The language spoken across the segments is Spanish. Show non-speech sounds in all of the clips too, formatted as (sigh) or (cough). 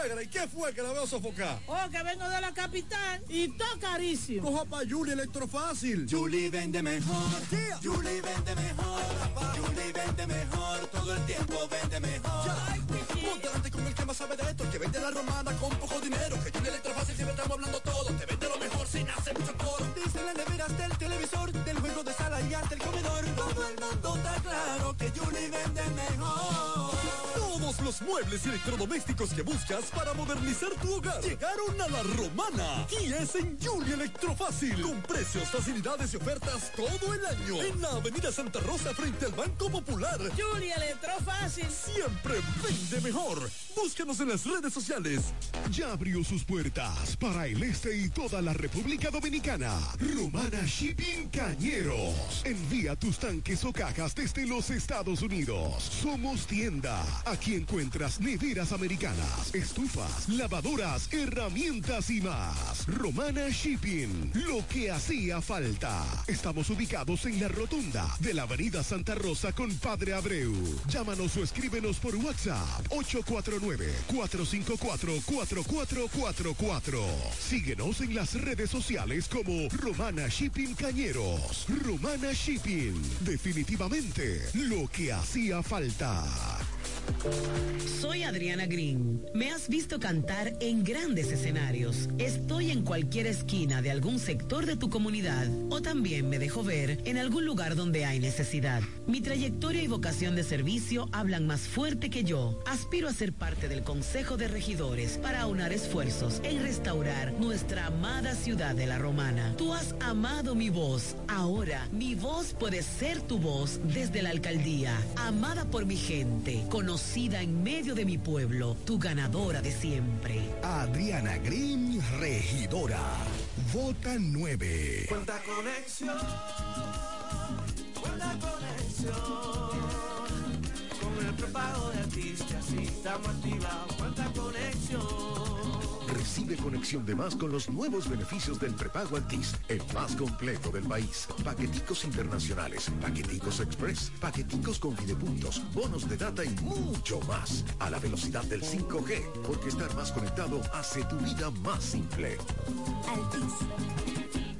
Suegra, ¿y qué fue que la veo sofocar? Oh, que vengo de la capital y todo carísimo. Coja pa' Julie Electrofácil. Julie vende mejor. Julie vende mejor. Julie vende mejor. Todo el tiempo vende mejor. Ponte con el que más sabe de esto, el que vende la romana con poco dinero. Que Julie Electrofácil siempre estamos hablando todo. Te vende lo mejor sin hacer mucho coro. Dice las neveras del televisor, del juego de sala y hasta el comedor. Todo el mundo está claro que Julie vende mejor. Todos los muebles electrodomésticos que buscas para modernizar tu hogar llegaron a la romana. Y es en Julie Electrofácil. Con precios, facilidades y ofertas todo el año. En la Avenida Santa Rosa frente al Banco Popular. Julie Electrofácil. Siempre vende mejor. Búscanos en las redes sociales. Ya abrió sus puertas para el este y toda la República Dominicana. Romana Shipping Cañeros. Envía tus tanques o cajas desde los Estados Unidos. Somos tienda. Aquí encuentras neveras americanas, estufas, lavadoras, herramientas y más. Romana Shipping. Lo que hacía falta. Estamos ubicados en la rotunda de la Avenida Santa Rosa con Padre Abreu. Llámanos o escríbenos por WhatsApp 849-454-4444. Síguenos en las redes sociales como Romana Shipping Cañeros. Romana Shipping. Definitivamente lo que hacía falta. Soy Adriana Green. Me has visto cantar en grandes escenarios. Estoy en cualquier esquina de algún sector de tu comunidad o también me dejo ver en algún lugar donde hay necesidad. Mi trayectoria y vocación de servicio hablan más fuerte que yo. A ser parte del Consejo de Regidores para aunar esfuerzos en restaurar nuestra amada ciudad de la Romana. Tú has amado mi voz. Ahora mi voz puede ser tu voz desde la alcaldía. Amada por mi gente. Conocida en medio de mi pueblo. Tu ganadora de siempre. Adriana Green, regidora. Vota 9. Cuenta conexión. Cuenta conexión. Con el prepago de artistas estamos activados. Cuenta conexión. Recibe conexión de más con los nuevos beneficios del prepago Altis, el más completo del país. Paqueticos internacionales, paqueticos express, paqueticos con videopuntos, bonos de data y mucho más. A la velocidad del 5G, porque estar más conectado hace tu vida más simple. Altis.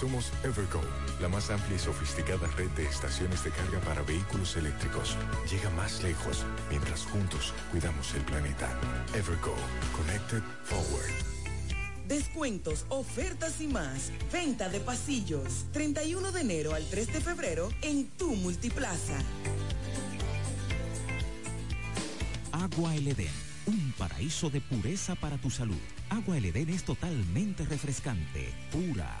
Somos Evergo, la más amplia y sofisticada red de estaciones de carga para vehículos eléctricos. Llega más lejos mientras juntos cuidamos el planeta. Evergo, Connected Forward. Descuentos, ofertas y más. Venta de pasillos. 31 de enero al 3 de febrero en tu multiplaza. Agua El Edén, un paraíso de pureza para tu salud. Agua El Edén es totalmente refrescante, pura.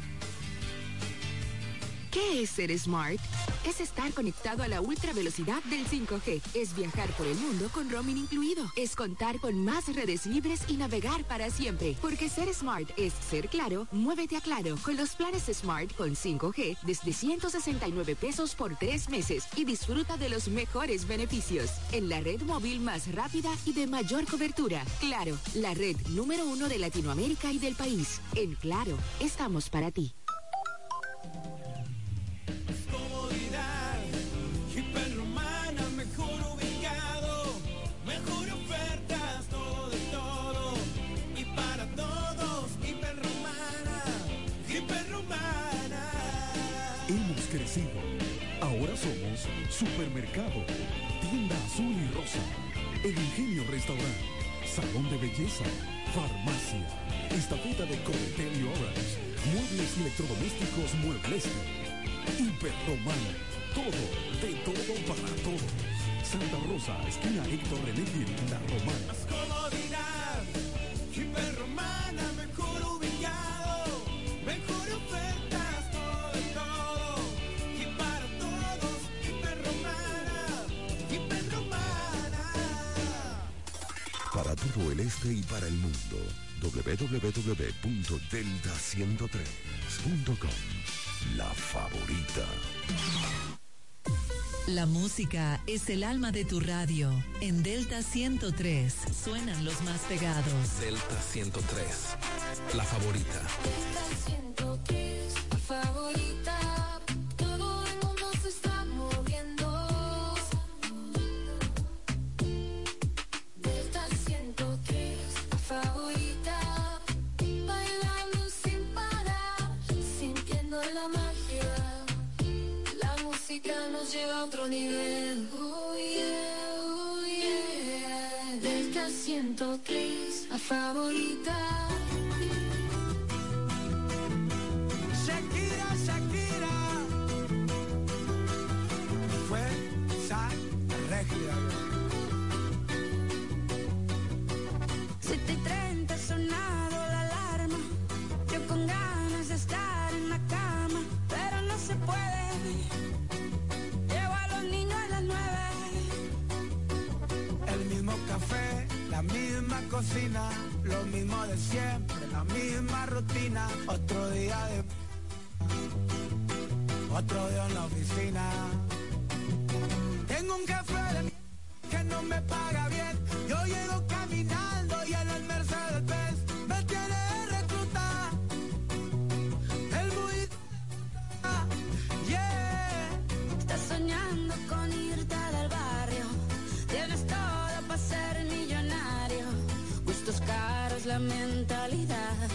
¿Qué es ser smart? Es estar conectado a la ultra velocidad del 5G. Es viajar por el mundo con roaming incluido. Es contar con más redes libres y navegar para siempre. Porque ser smart es ser claro, muévete a claro. Con los planes Smart con 5G desde 169 pesos por tres meses y disfruta de los mejores beneficios. En la red móvil más rápida y de mayor cobertura. Claro, la red número uno de Latinoamérica y del país. En Claro, estamos para ti. Belleza, Farmacia, Estafeta de Cometel y Muebles Electrodomésticos Muebles, Hiperromana, todo, de todo para todos. Santa Rosa, esquina Héctor René La Romana. www.delta103.com. La favorita. La música es el alma de tu radio. En Delta 103 suenan los más pegados. Delta 103, la favorita. Otro nivel. Oh yeah, oh yeah. Delta 103, la favorita. Shakira, Shakira, fue regia. 7 y 30 ha sonado la alarma. Yo con ganas de estar en la cama, pero no se puede. Cocina, lo mismo de siempre, la misma rutina. Otro día de. Otro día en la oficina. Tengo un café que no me paga bien. Yo llego caminando mentalidad.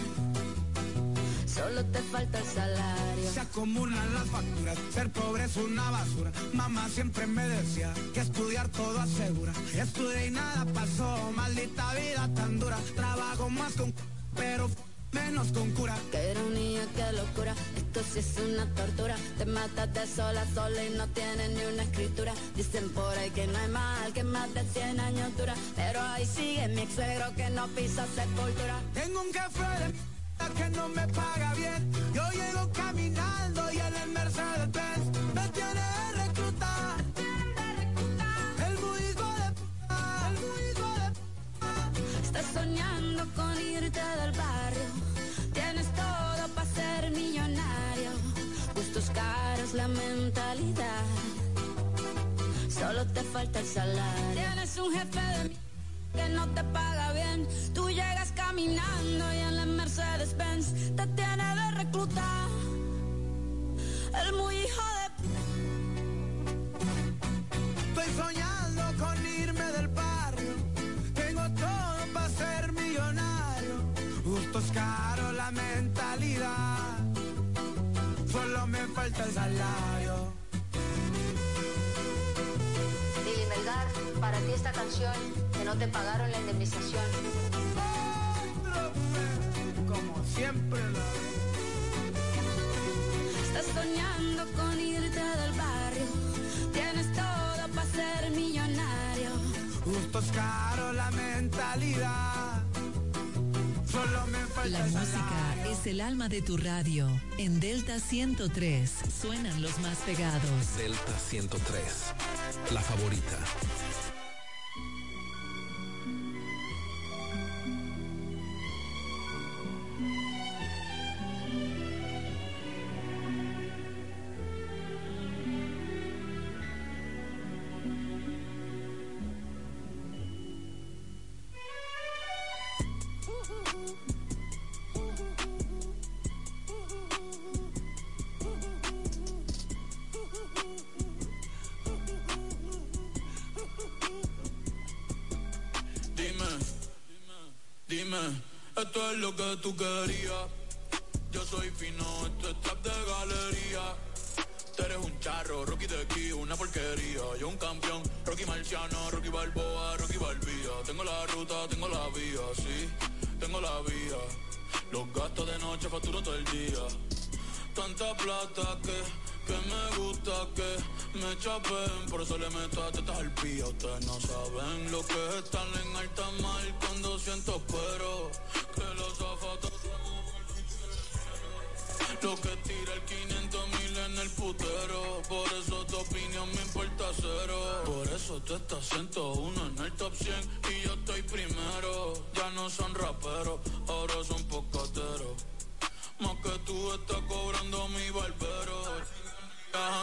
Solo te falta el salario. Se acumulan las facturas, ser pobre es una basura. Mamá siempre me decía que estudiar todo asegura. Estudié y nada pasó, maldita vida tan dura. Trabajo más con pero menos con cura. Qué ironía, qué locura. Esto sí es una tortura. Te matas de sola a sola y no tienes ni una escritura. Dicen por ahí que no hay mal, que más de 100 años dura. Pero ahí sigue mi ex suegro que no pisa sepultura. Tengo un café de que no me paga bien. Yo llego caminando y en el Mercedes soñando con irte del barrio. Tienes todo para ser millonario. Gustos caros, la mentalidad. Solo te falta el salario. Tienes un jefe de mi- que no te paga bien. Tú llegas caminando y en la Mercedes Benz te tiene de reclutar. El muy hijo de Estoy soñando con Gustos caros, la mentalidad. Solo me falta el salario. Lili Melgar, para ti esta canción que no te pagaron la indemnización. Como siempre lo Estás soñando con irte del barrio. Tienes todo para ser millonario. Gustos caros, la mentalidad. La música es el alma de tu radio. En Delta 103 suenan los más pegados. Delta 103, la favorita.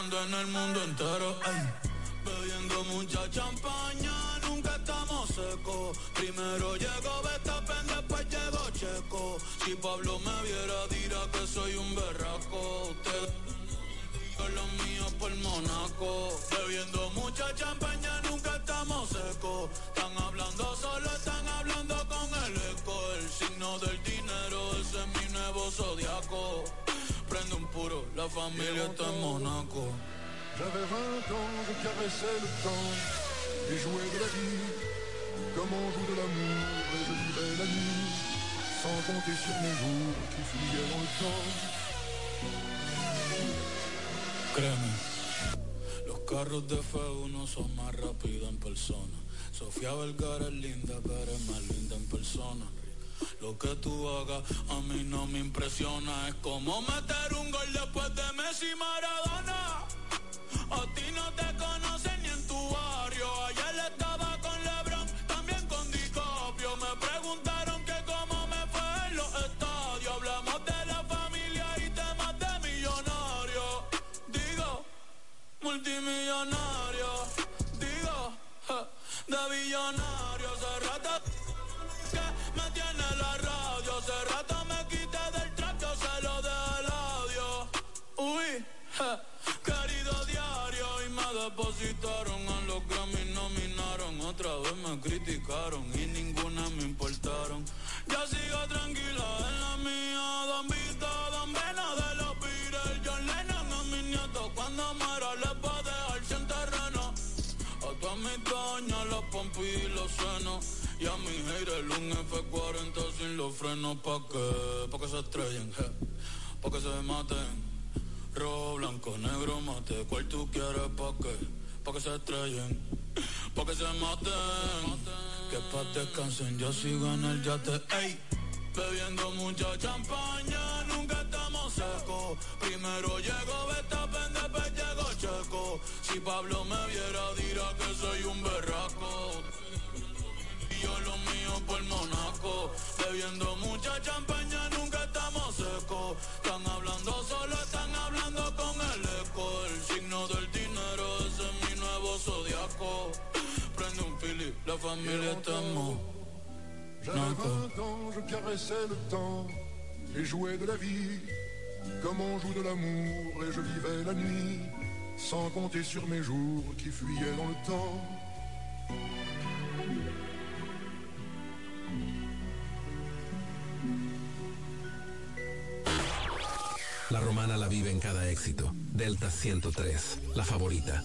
En el mundo entero. Bebiendo mucha champaña, nunca estamos secos. Primero llegó Betapen, después llegó Checo. Si Pablo me viera, dirá que soy un berraco. Usted con los míos por Monaco. Bebiendo mucha champaña, nunca estamos secos. Están hablando solo, están hablando con el eco. El signo del dinero, ese es mi nuevo zodiaco. La familia está en Monaco. J'avais 20 ans, je caressais le temps et jouais de la vie comme on joue de l'amour et je vivais la nuit sans compter sur mes jours qui fuyaient dans le temps. Créeme, los carros de fuego no son más rápidos en persona. Sofía Vergara es linda, pero es más linda en persona. Lo que tú hagas a mí no me impresiona. Es como meter un gol después de Messi Maradona. A ti no te conocen ni en tu barrio. Ayer estaba con Lebron, también con DiCaprio. Me preguntaron que cómo me fue en los estadios. Hablamos de la familia y temas de millonarios. Digo, multimillonario. Digo, ja, de billonario. Hace (laughs) Querido diario. Y me depositaron a los Grammy, nominaron. Otra vez me criticaron y ninguna me importaron. Ya sigo tranquila en la mía. Don Vito, Don Vena de los Beatles. John Lennon a mis nietos. Cuando muera les va a dejar sin terreno. A todas mis doñas, los pompis y los senos. Y a mi haters un F40 sin los frenos. ¿Pa' qué? Pa' que se estrellen, je. Pa' que se maten. Rojo, blanco, negro, mate. ¿Cuál tú quieres? ¿Pa' qué? Pa' que se estrellen. Pa' que se maten. Que pa' descansen, yo sigo en el yate. Ey. Bebiendo mucha champaña, nunca estamos secos. Primero llegó Betapen, después llegó Checo. Si Pablo me viera, dirá que soy un berraco. Y yo lo mío por Monaco. Bebiendo mucha champaña, Monaco. J'avais 20 ans, je caressais le temps et jouais de la vie comme on joue de l'amour et je vivais la nuit sans compter sur mes jours qui fuyaient dans le temps. La romana la vive en cada éxito. Delta 103, la favorita.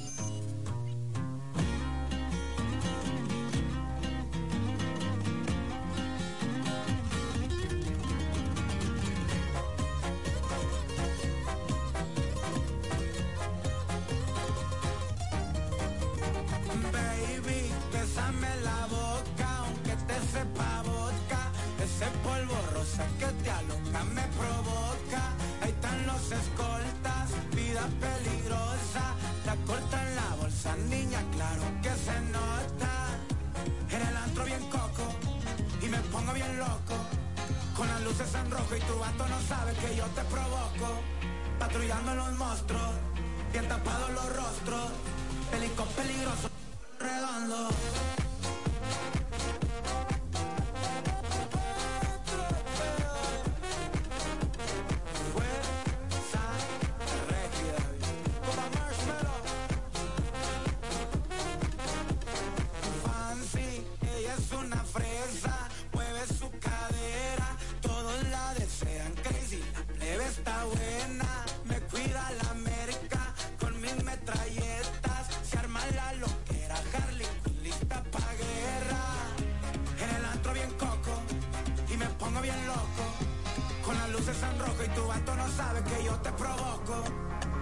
No sabe que yo te provoco,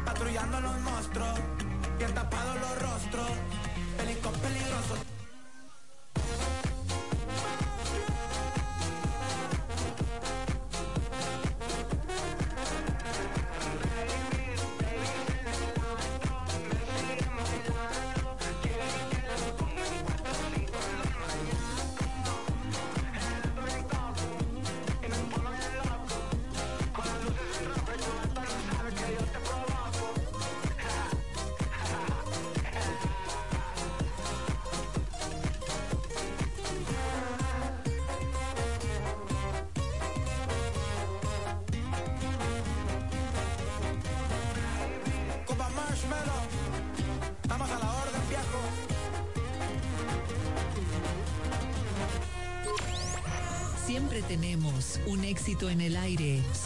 patrullando los monstruos, bien tapados los rostros, pelicón peligroso.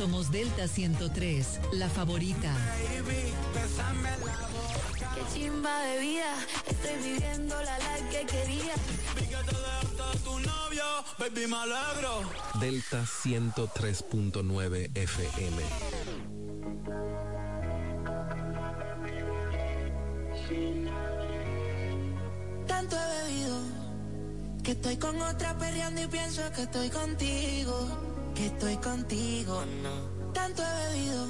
Somos Delta 103, la favorita. Baby, bésame la boca. Qué chimba de vida, estoy viviendo la life que quería. Vi que te dejaste tu novio, baby, me alegro. Delta 103.9 FM. Tanto he bebido que estoy con otra perreando y pienso que estoy contigo, que estoy contigo, no. Tanto he bebido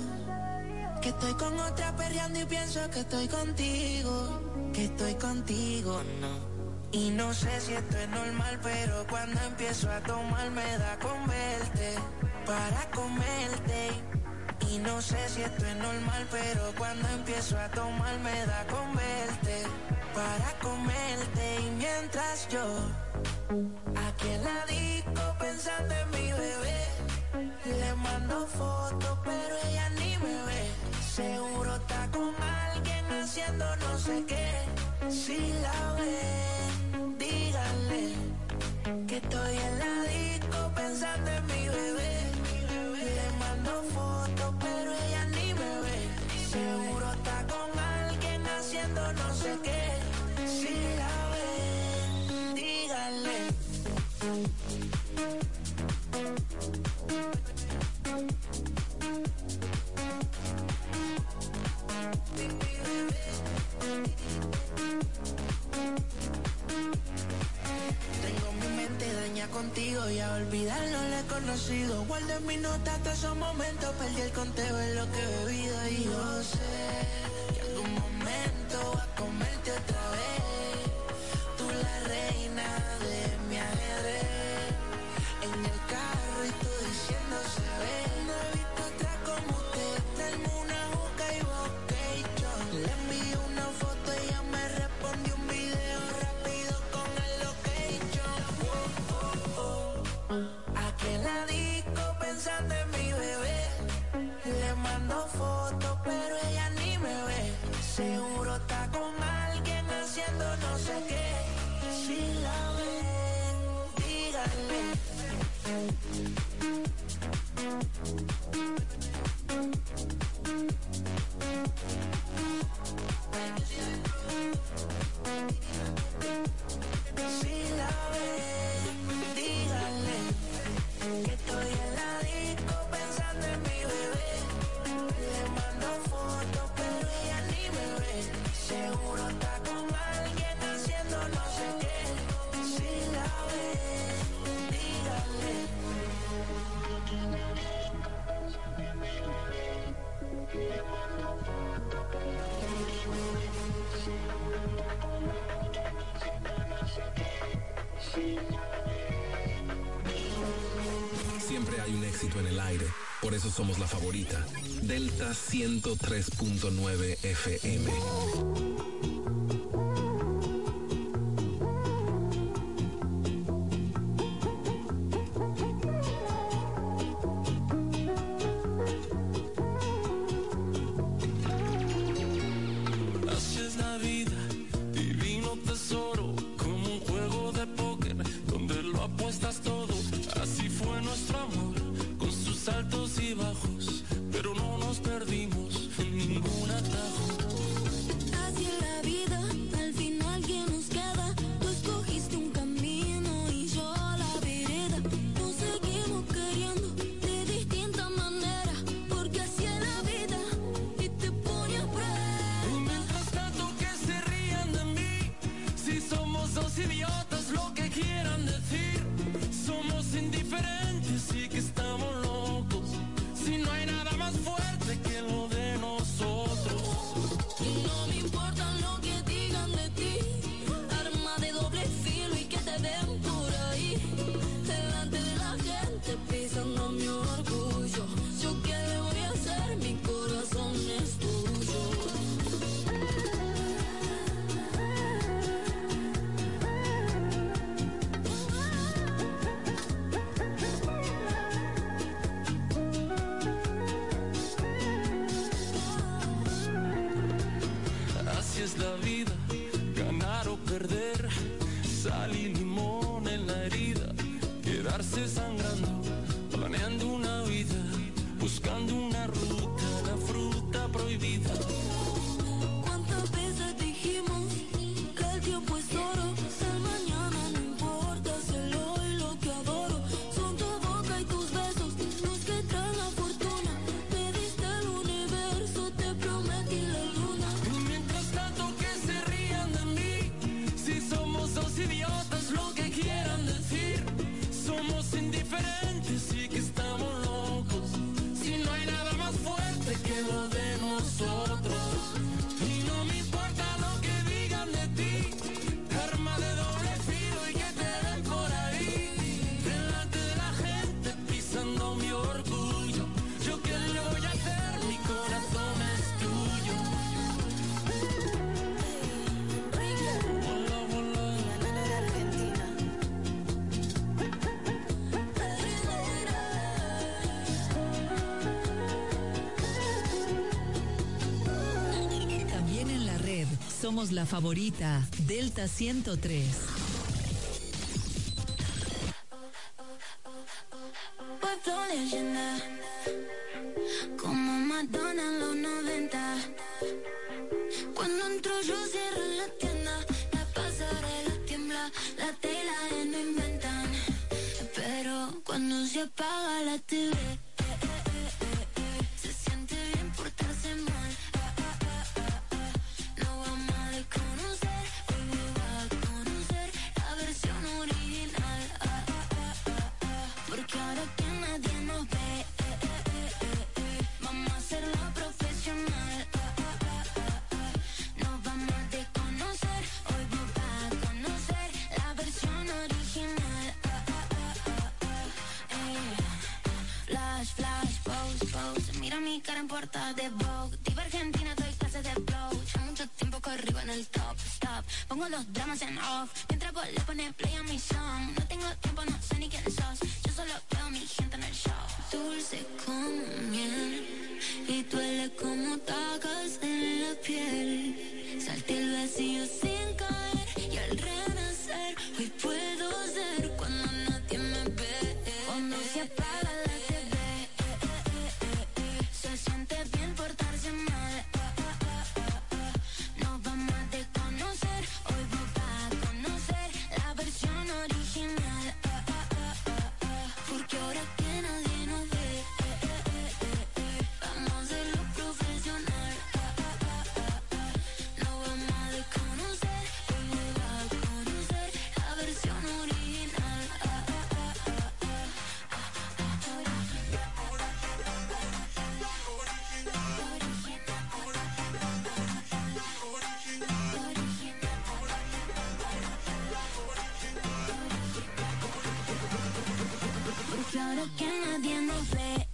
que estoy con otra perreando y pienso que estoy contigo, que estoy contigo, no. Y no sé si esto es normal, pero cuando empiezo a tomar me da con verte, para comerte. Y no sé si esto es normal, pero cuando empiezo a tomar me da con verte, para comerte. Y mientras yo, aquí en la disco pensando en mi bebé, le mando fotos, pero ella ni me ve. Seguro está con alguien haciendo no sé qué. Si la ven, díganle que estoy en la disco pensando en mi bebé. Le mando fotos, pero ella ni me ve. Seguro está con alguien haciendo no sé qué. Si la ven, díganle. Tengo mi mente daña contigo y a olvidarlo le he conocido. Guardo en mi nota todos esos momentos, perdí el conteo en lo que he bebido y yo sé que algún momento va a comerte otra vez. En el aire. Por eso somos la favorita. Delta 103.9 FM. Somos la favorita, Delta 103. de Vogue. Diva Argentina, doy clases de flow. Ya mucho tiempo corrigo en el top, stop. Pongo los dramas en off. Mientras vos le pones play a mi song. No tengo tiempo, no ahora que nadie nos ve.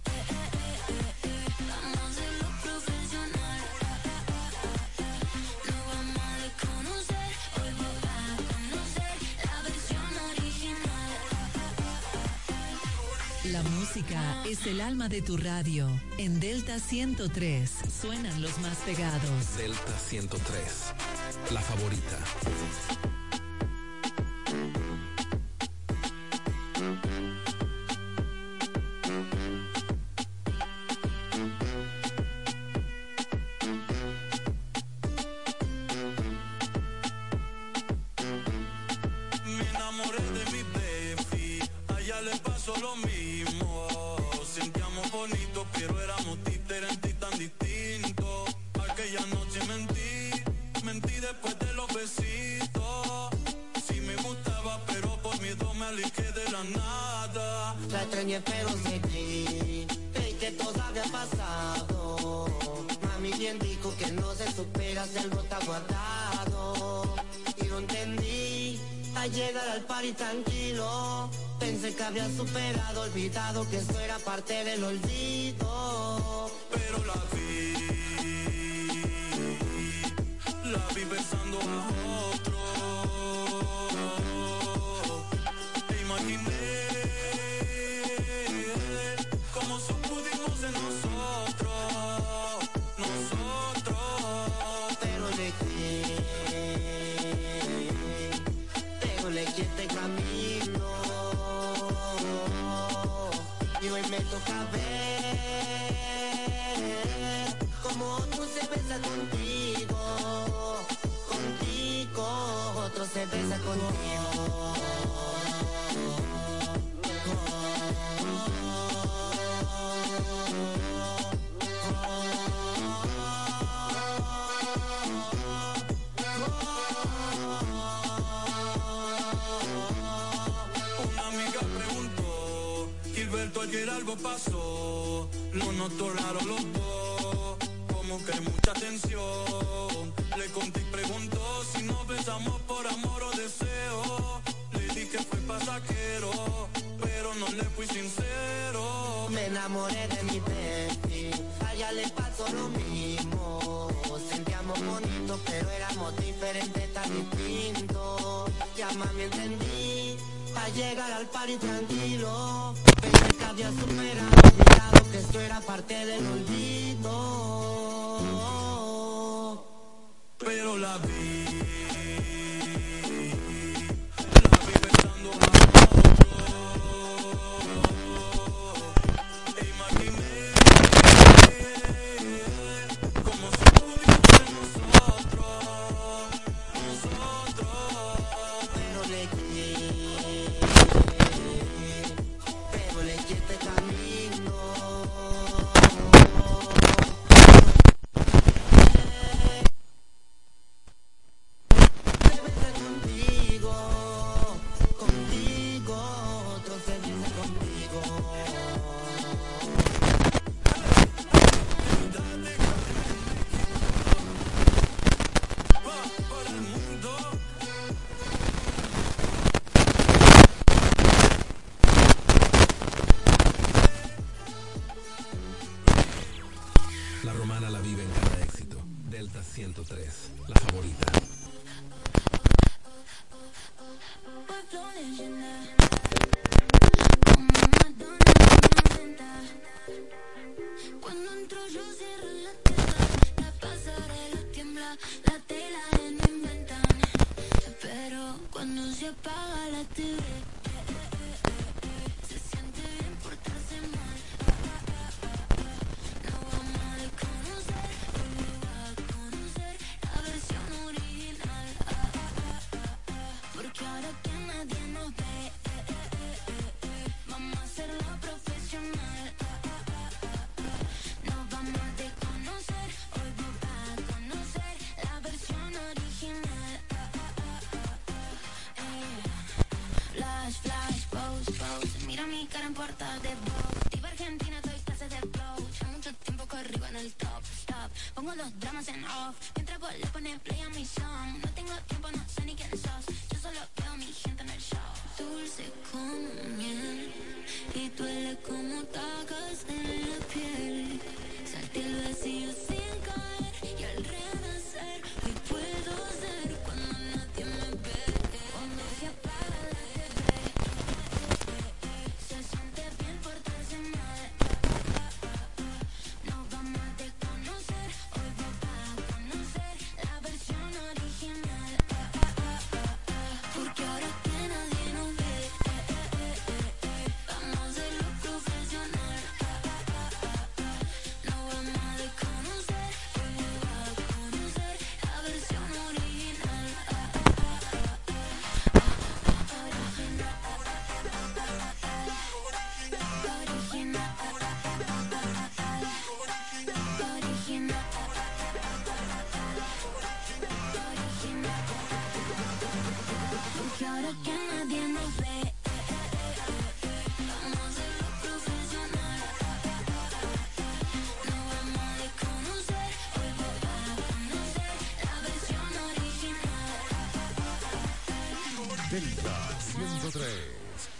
La música es el alma de tu radio. En Delta 103 suenan los más pegados. Delta 103, la favorita. que fuera parte del olvido. Pero la vi, la vi pensando a otro. Dolaron los dos, como que mucha tensión. Le conté y preguntó si nos besamos por amor o deseo. Le di que fue pasajero, pero no le fui sincero. Me enamoré de mi bestie, a ella le pasó lo mismo. Sentíamos bonitos, pero éramos diferentes, tan distintos. Ya mami entendí, para llegar al party tranquilo. Pensé que había superado tú eras parte del olvido.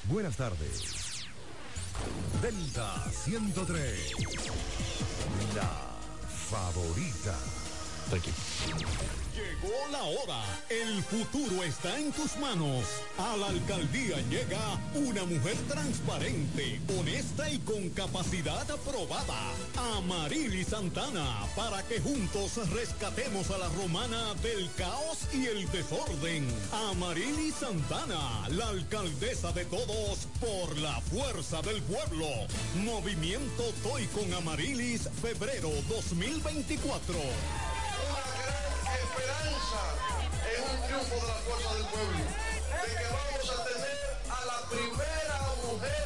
Buenas tardes. Delta 103. La favorita. Thank you. Llegó la hora. El futuro está en tus manos. A la alcaldía llega una mujer transparente, honesta y con capacidad aprobada. Amarili Santana, para que juntos rescatemos a la romana del caos y el desorden. Amarili Santana, la alcaldesa de todos por la fuerza del pueblo. Movimiento Toy con Amarilis, febrero 2024 esperanza en un triunfo de la fuerza del pueblo, de que vamos a tener a la primera mujer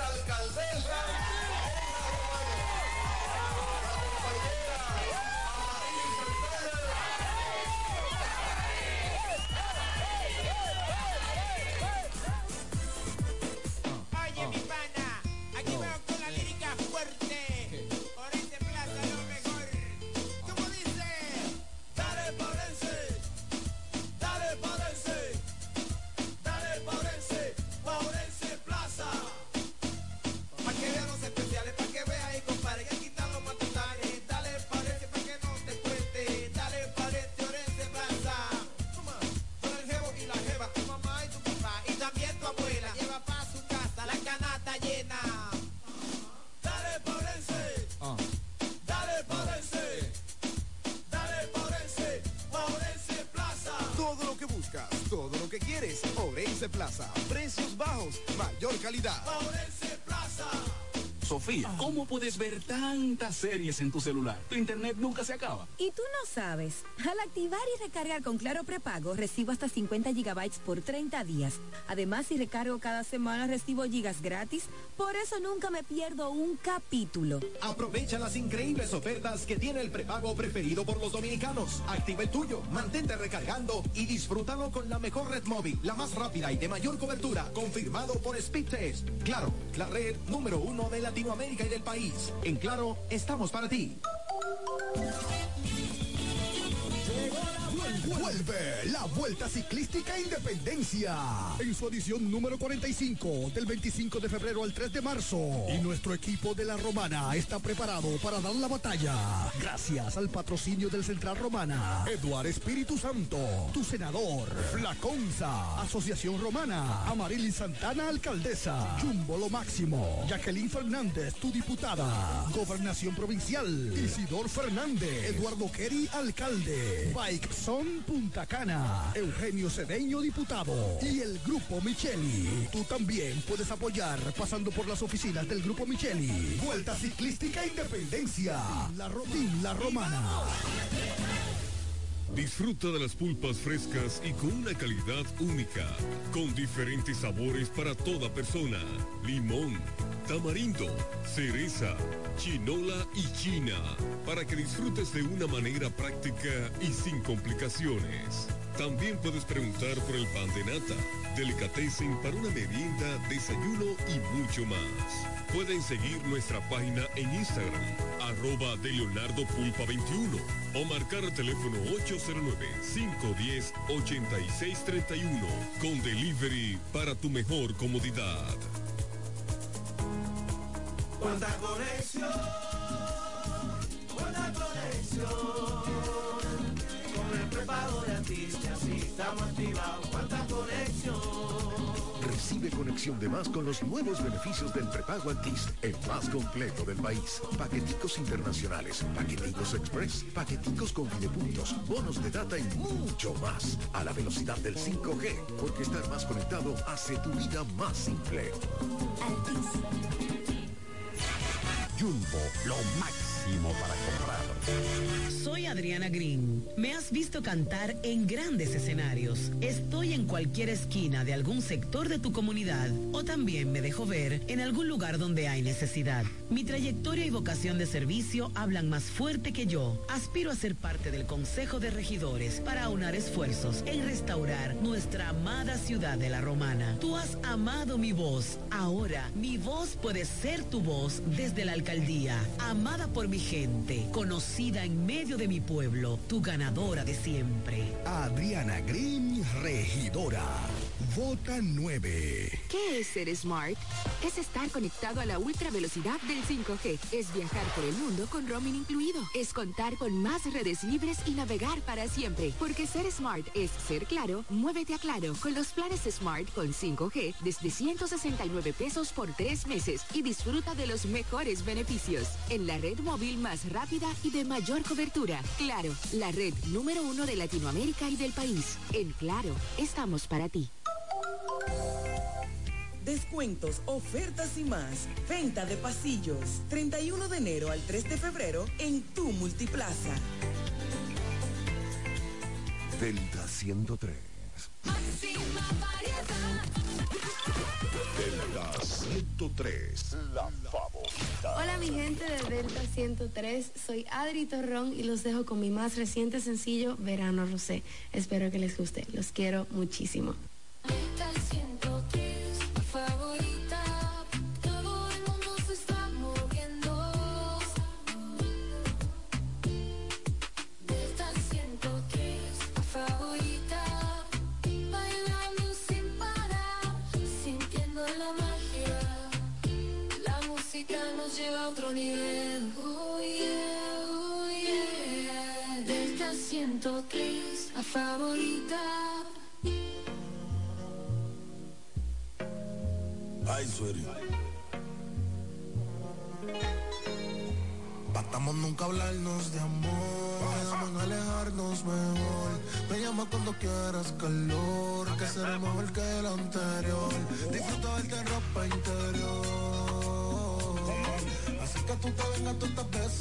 ¿cómo puedes ver tantas series en tu celular? Tu internet nunca se acaba. Y tú no sabes, al activar y recargar con Claro Prepago recibo hasta 50 gigabytes por 30 días. Además, si recargo cada semana recibo gigas gratis, por eso nunca me pierdo un capítulo. Aprovecha las increíbles ofertas que tiene el prepago preferido por los dominicanos. Activa el tuyo, mantente recargando y disfrútalo con la mejor red móvil, la más rápida y de mayor cobertura, confirmado por Speedtest. Claro, la red número uno de Latinoamérica y del país. En Claro, estamos para ti. Vuelve la Vuelta Ciclística Independencia. En su edición número 45 del 25 de febrero al 3 de marzo. Y nuestro equipo de la Romana está preparado para dar la batalla. Gracias al patrocinio del Central Romana, Eduard Espíritu Santo, tu senador, Flaconza, Asociación Romana, Amarilis Santana, alcaldesa, Jumbo Lo Máximo, Jacqueline Fernández, tu diputada, Gobernación Provincial, Isidor Fernández, Eduardo Kerry, alcalde, Bike Punta Cana, Eugenio Cedeño, diputado, y el Grupo Micheli. Tú también puedes apoyar pasando por las oficinas del Grupo Micheli. Vuelta Ciclística Independencia, la, Ro- la Romana. Disfruta de las pulpas frescas y con una calidad única, con diferentes sabores para toda persona. Limón, tamarindo, cereza, chinola y china, para que disfrutes de una manera práctica y sin complicaciones. También puedes preguntar por el pan de nata, delicatessen para una merienda, desayuno y mucho más. Pueden seguir nuestra página en Instagram, arroba de Leonardo Pulpa 21 o marcar el teléfono 809-510-8631 con delivery para tu mejor comodidad. Cuánta conexión, cuánta conexión. Con el prepago de estamos activados. Cuánta conexión. Recibe conexión de más con los nuevos beneficios del prepago Altis, el más completo del país. Paqueticos internacionales, paqueticos express, paqueticos con puntos, bonos de data y mucho más. A la velocidad del 5G, porque estar más conectado hace tu vida más simple. Jumbo, lo máximo para comprar. Soy Adriana Green. Me has visto cantar en grandes escenarios. Estoy en cualquier esquina de algún sector de tu comunidad o también me dejo ver en algún lugar donde hay necesidad. Mi trayectoria y vocación de servicio hablan más fuerte que yo. Aspiro a ser parte del Consejo de Regidores para aunar esfuerzos en restaurar nuestra amada ciudad de la Romana. Tú has amado mi voz. Ahora mi voz puede ser tu voz desde la alcaldía. Amada por mi gente, conocida en medio de mi pueblo, tu ganadora de siempre. Adriana Green, regidora. Vota 9. ¿Qué es ser smart? Es estar conectado a la ultra velocidad del 5G. Es viajar por el mundo con roaming incluido. Es contar con más redes libres y navegar para siempre. Porque ser smart es ser claro, muévete a claro con los planes smart con 5G desde 169 pesos por tres meses y disfruta de los mejores beneficios. En la red móvil más rápida y de mayor cobertura. Claro, la red número uno de Latinoamérica y del país. En Claro, estamos para ti. Descuentos, ofertas y más. Venta de pasillos. 31 de enero al 3 de febrero en tu multiplaza. Delta 103. Máxima variedad. Delta 103. La favorita. Hola mi gente de Delta 103, soy Adri Torrón y los dejo con mi más reciente sencillo Verano Rosé. Espero que les guste, los quiero muchísimo. Otro nivel. Oh yeah, oh yeah. Delta 103, la favorita. Ay, sweetie. Batamos nunca hablarnos de amor. Quedamos en alejarnos mejor. Me llama cuando quieras calor. Que será mejor que el anterior. Disfruta verte ropa interior. Que tú te vengas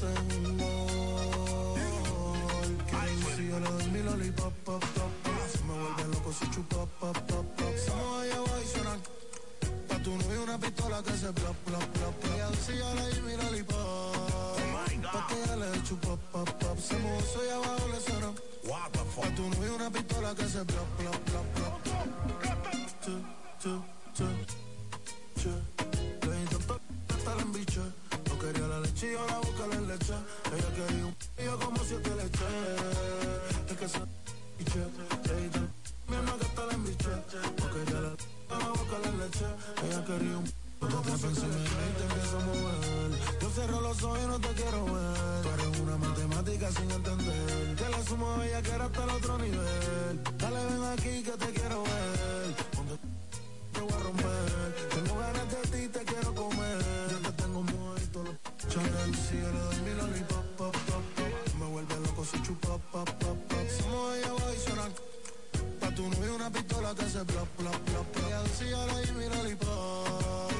un gol. Que si yo le doy mi lollipop, pop, pop, pop. Se me vuelve loco si chupa, pop, pop, pop. Somos allá abajo y suenan Pa' tu novio una pistola que se plop, plop, plop, plop. Dice ya le di mi lollipop. Pa' que ella le eche pop, pop. Se mozo y abajo le suena. Pa' tu novio una pistola que se plop, plop, plop, plop. Che, che, che, che. Quería la leche y ahora busca en leche. Ella quería un yo como siete leche. Es que se biche. Intento mi que está en biche. No quería la ahora busca la leche. Ella quería un Tú te pensé en y te empiezo a mover. Yo cierro los ojos y no te quiero ver. Tú eres una matemática sin entender. Que la sumo a ella que era hasta el otro nivel. Dale, ven aquí que te quiero ver. Ponte te voy a romper. Tengo ganas de ti, te quiero comer. Chanel, si yo le doy mi lollipop, pop, pop, pop. Me vuelve loco si chupa, pop, pop, pop. Somos ella y suena. Pa' tu novio una pistola que se plop, plop, plop, plop. Dice yo le doy mi lollipop.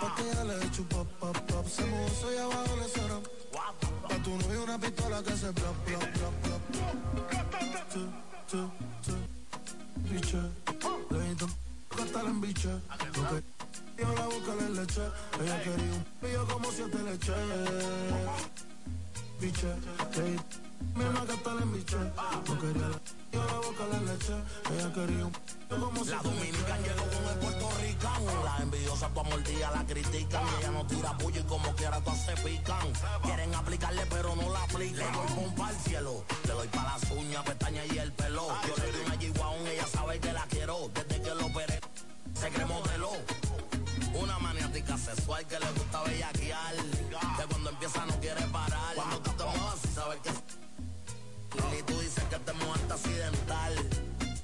Pa' que ella le chupa, pop, pop. Se mozo y abajo le suena. Pa' tu novio una pistola que se plop, plop, plop, plop. Che, che, che. Biche. Le biche. Porque yo la busco en leche. Ella quería un pillo como siete leche. Biche. Le mi alma gastar en biche. No quería la yo la busco en leche. Ella quería un pillo como siete La dominicana llegó con el puertorricano. La envidiosa tu mordida la critican. Y ella no tira puño y como quiera todas se pican. Quieren aplicarle pero no la aplican. Le doy con al cielo. Le doy para las uñas, pestañas y el pelo. Yo le doy una G-Wagon, ella sabe que la quiero. Desde que lo operé, se cree modelo. Una maniática sexual que le gusta bellaquear. Que cuando empieza no quiere parar. Cuando tú te muevas y sabes que y tú dices que te muerta accidental.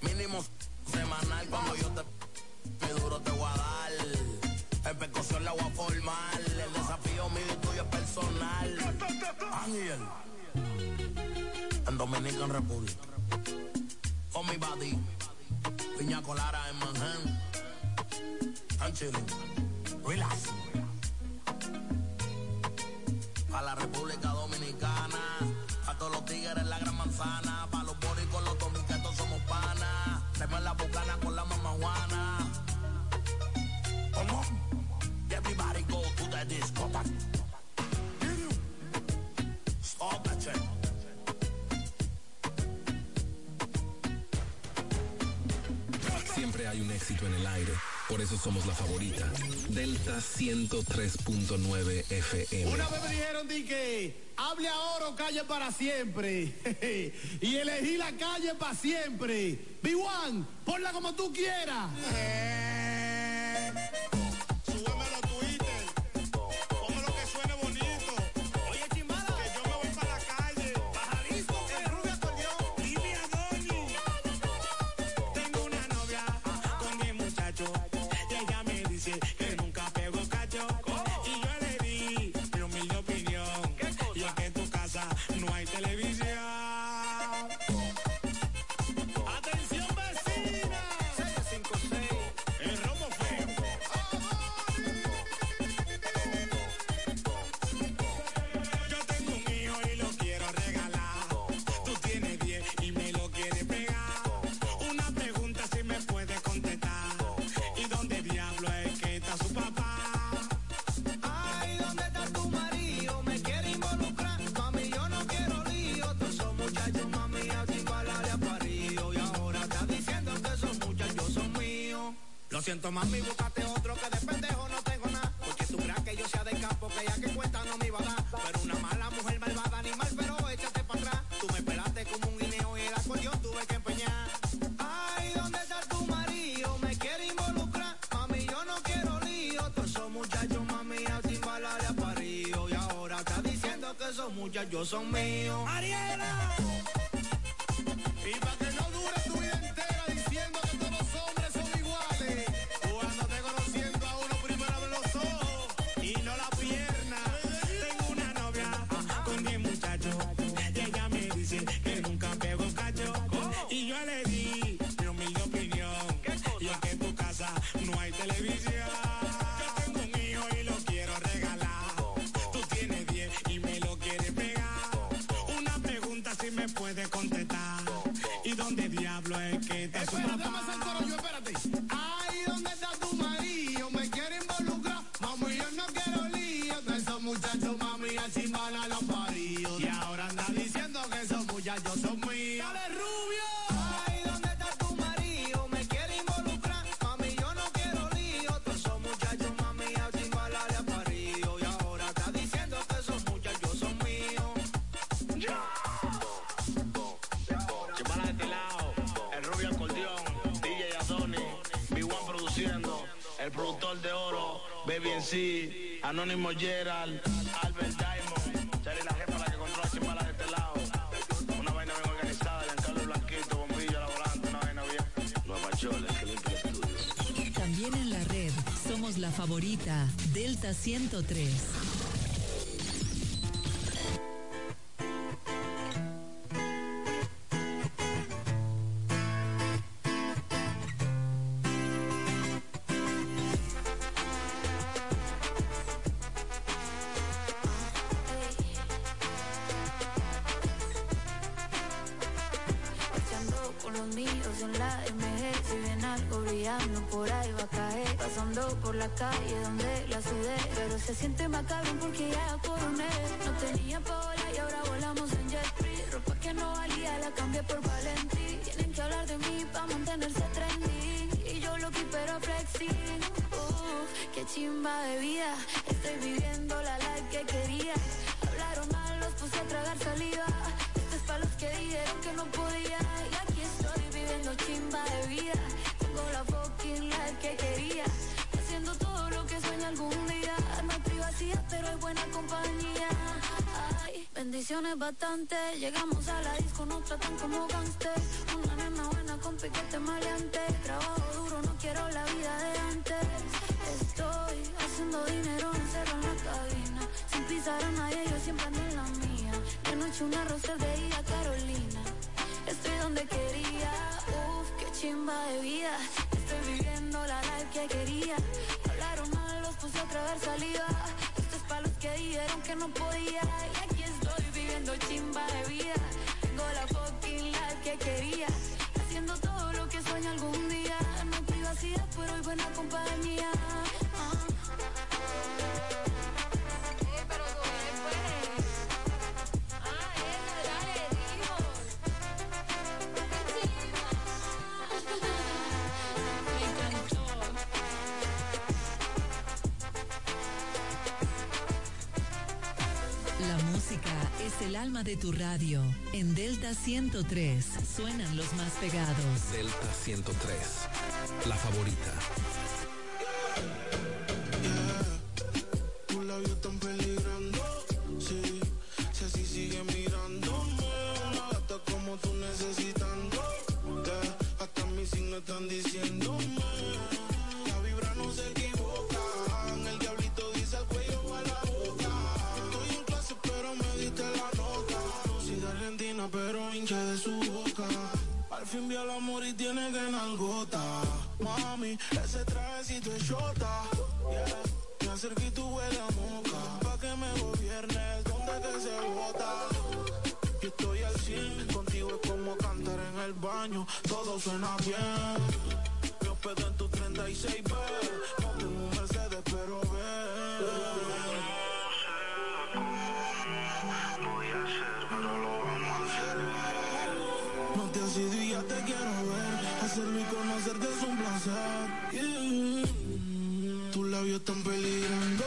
Mínimo semanal cuando yo te mi duro te voy a dar. En percusión la voy a formar. El desafío mío y tuyo es personal. Ángel. En Dominican Republic. Con mi body. Piña Colara en Manhattan. I'm chilling. Relax. A la República Dominicana. A todos los tigres la gran manzana. Pa' los boricos, los dominicanos somos panas. Hacemos la bucana con la. Come on. Everybody go to the discotheque. Stop shit. Siempre hay un éxito en el aire, Por eso somos la favorita. Delta 103.9 FM. Una vez me dijeron di que hable ahora o calle para siempre. (laughs) y elegí la calle para siempre. B1, ponla como tú quieras. Siento, mami, búscate otro que de pendejo no tengo nada. Porque tú creas que yo sea de campo, que ya que cuenta no me iba a dar. Pero una mala mujer malvada, animal, pero échate para atrás. Tú me pelaste como un guineo y el acordeón tuve que empeñar. Ay, ¿dónde está tu marido? Me quiere involucrar. Mami, yo no quiero lío. Todos esos muchachos, mami, a chimbalarle a parío. Y ahora está diciendo que esos muchachos son míos. Me puedes contestar. Anónimo Gerald, Albert Diamond, Charlie la jefa la que controla Chimbala de este lado. Una vaina bien organizada, Giancarlo Blanquito, bombillo, la volante, una vaina bien. Nueva Chole, que limpia el estudio. También en la red somos la favorita Delta 103. La MG Si ven algo brillando por ahí va a caer. Pasando por la calle donde la sudé Pero se siente macabro porque ya coroné. No tenía pa' volar y ahora volamos en jet free Ropa que no valía la cambié por Valentí. Tienen que hablar de mí pa' mantenerse trending. Y yo lo que pero flexi qué chimba de vida. Estoy viviendo la life que quería. Hablaron mal, los puse a tragar saliva. Esto es pa' los que dijeron que no podía Viviendo chimba de vida. Tengo la fucking life que quería. Haciendo todo lo que sueño algún día. No hay privacidad pero hay buena compañía. Ay, bendiciones bastante. Llegamos a la disco, nos tratan como gangster. Una nena buena con piquete maleante. Trabajo duro, no quiero la vida de antes. Estoy haciendo dinero encerrado en la cabina. Sin pisar a nadie, yo siempre ando en la mía. De noche una rosa de día Carolina Estoy donde quería, uff, qué chimba de vida. Estoy viviendo la life que quería. Hablaron mal, los puse a tragar saliva. Esto es pa' los que dijeron que no podía. Y aquí estoy viviendo chimba de vida. Tengo la fucking life que quería. Haciendo todo lo que sueño algún día de tu radio. En Delta 103 suenan los más pegados. Delta 103, la favorita. complacer. Tus labios están peligrando.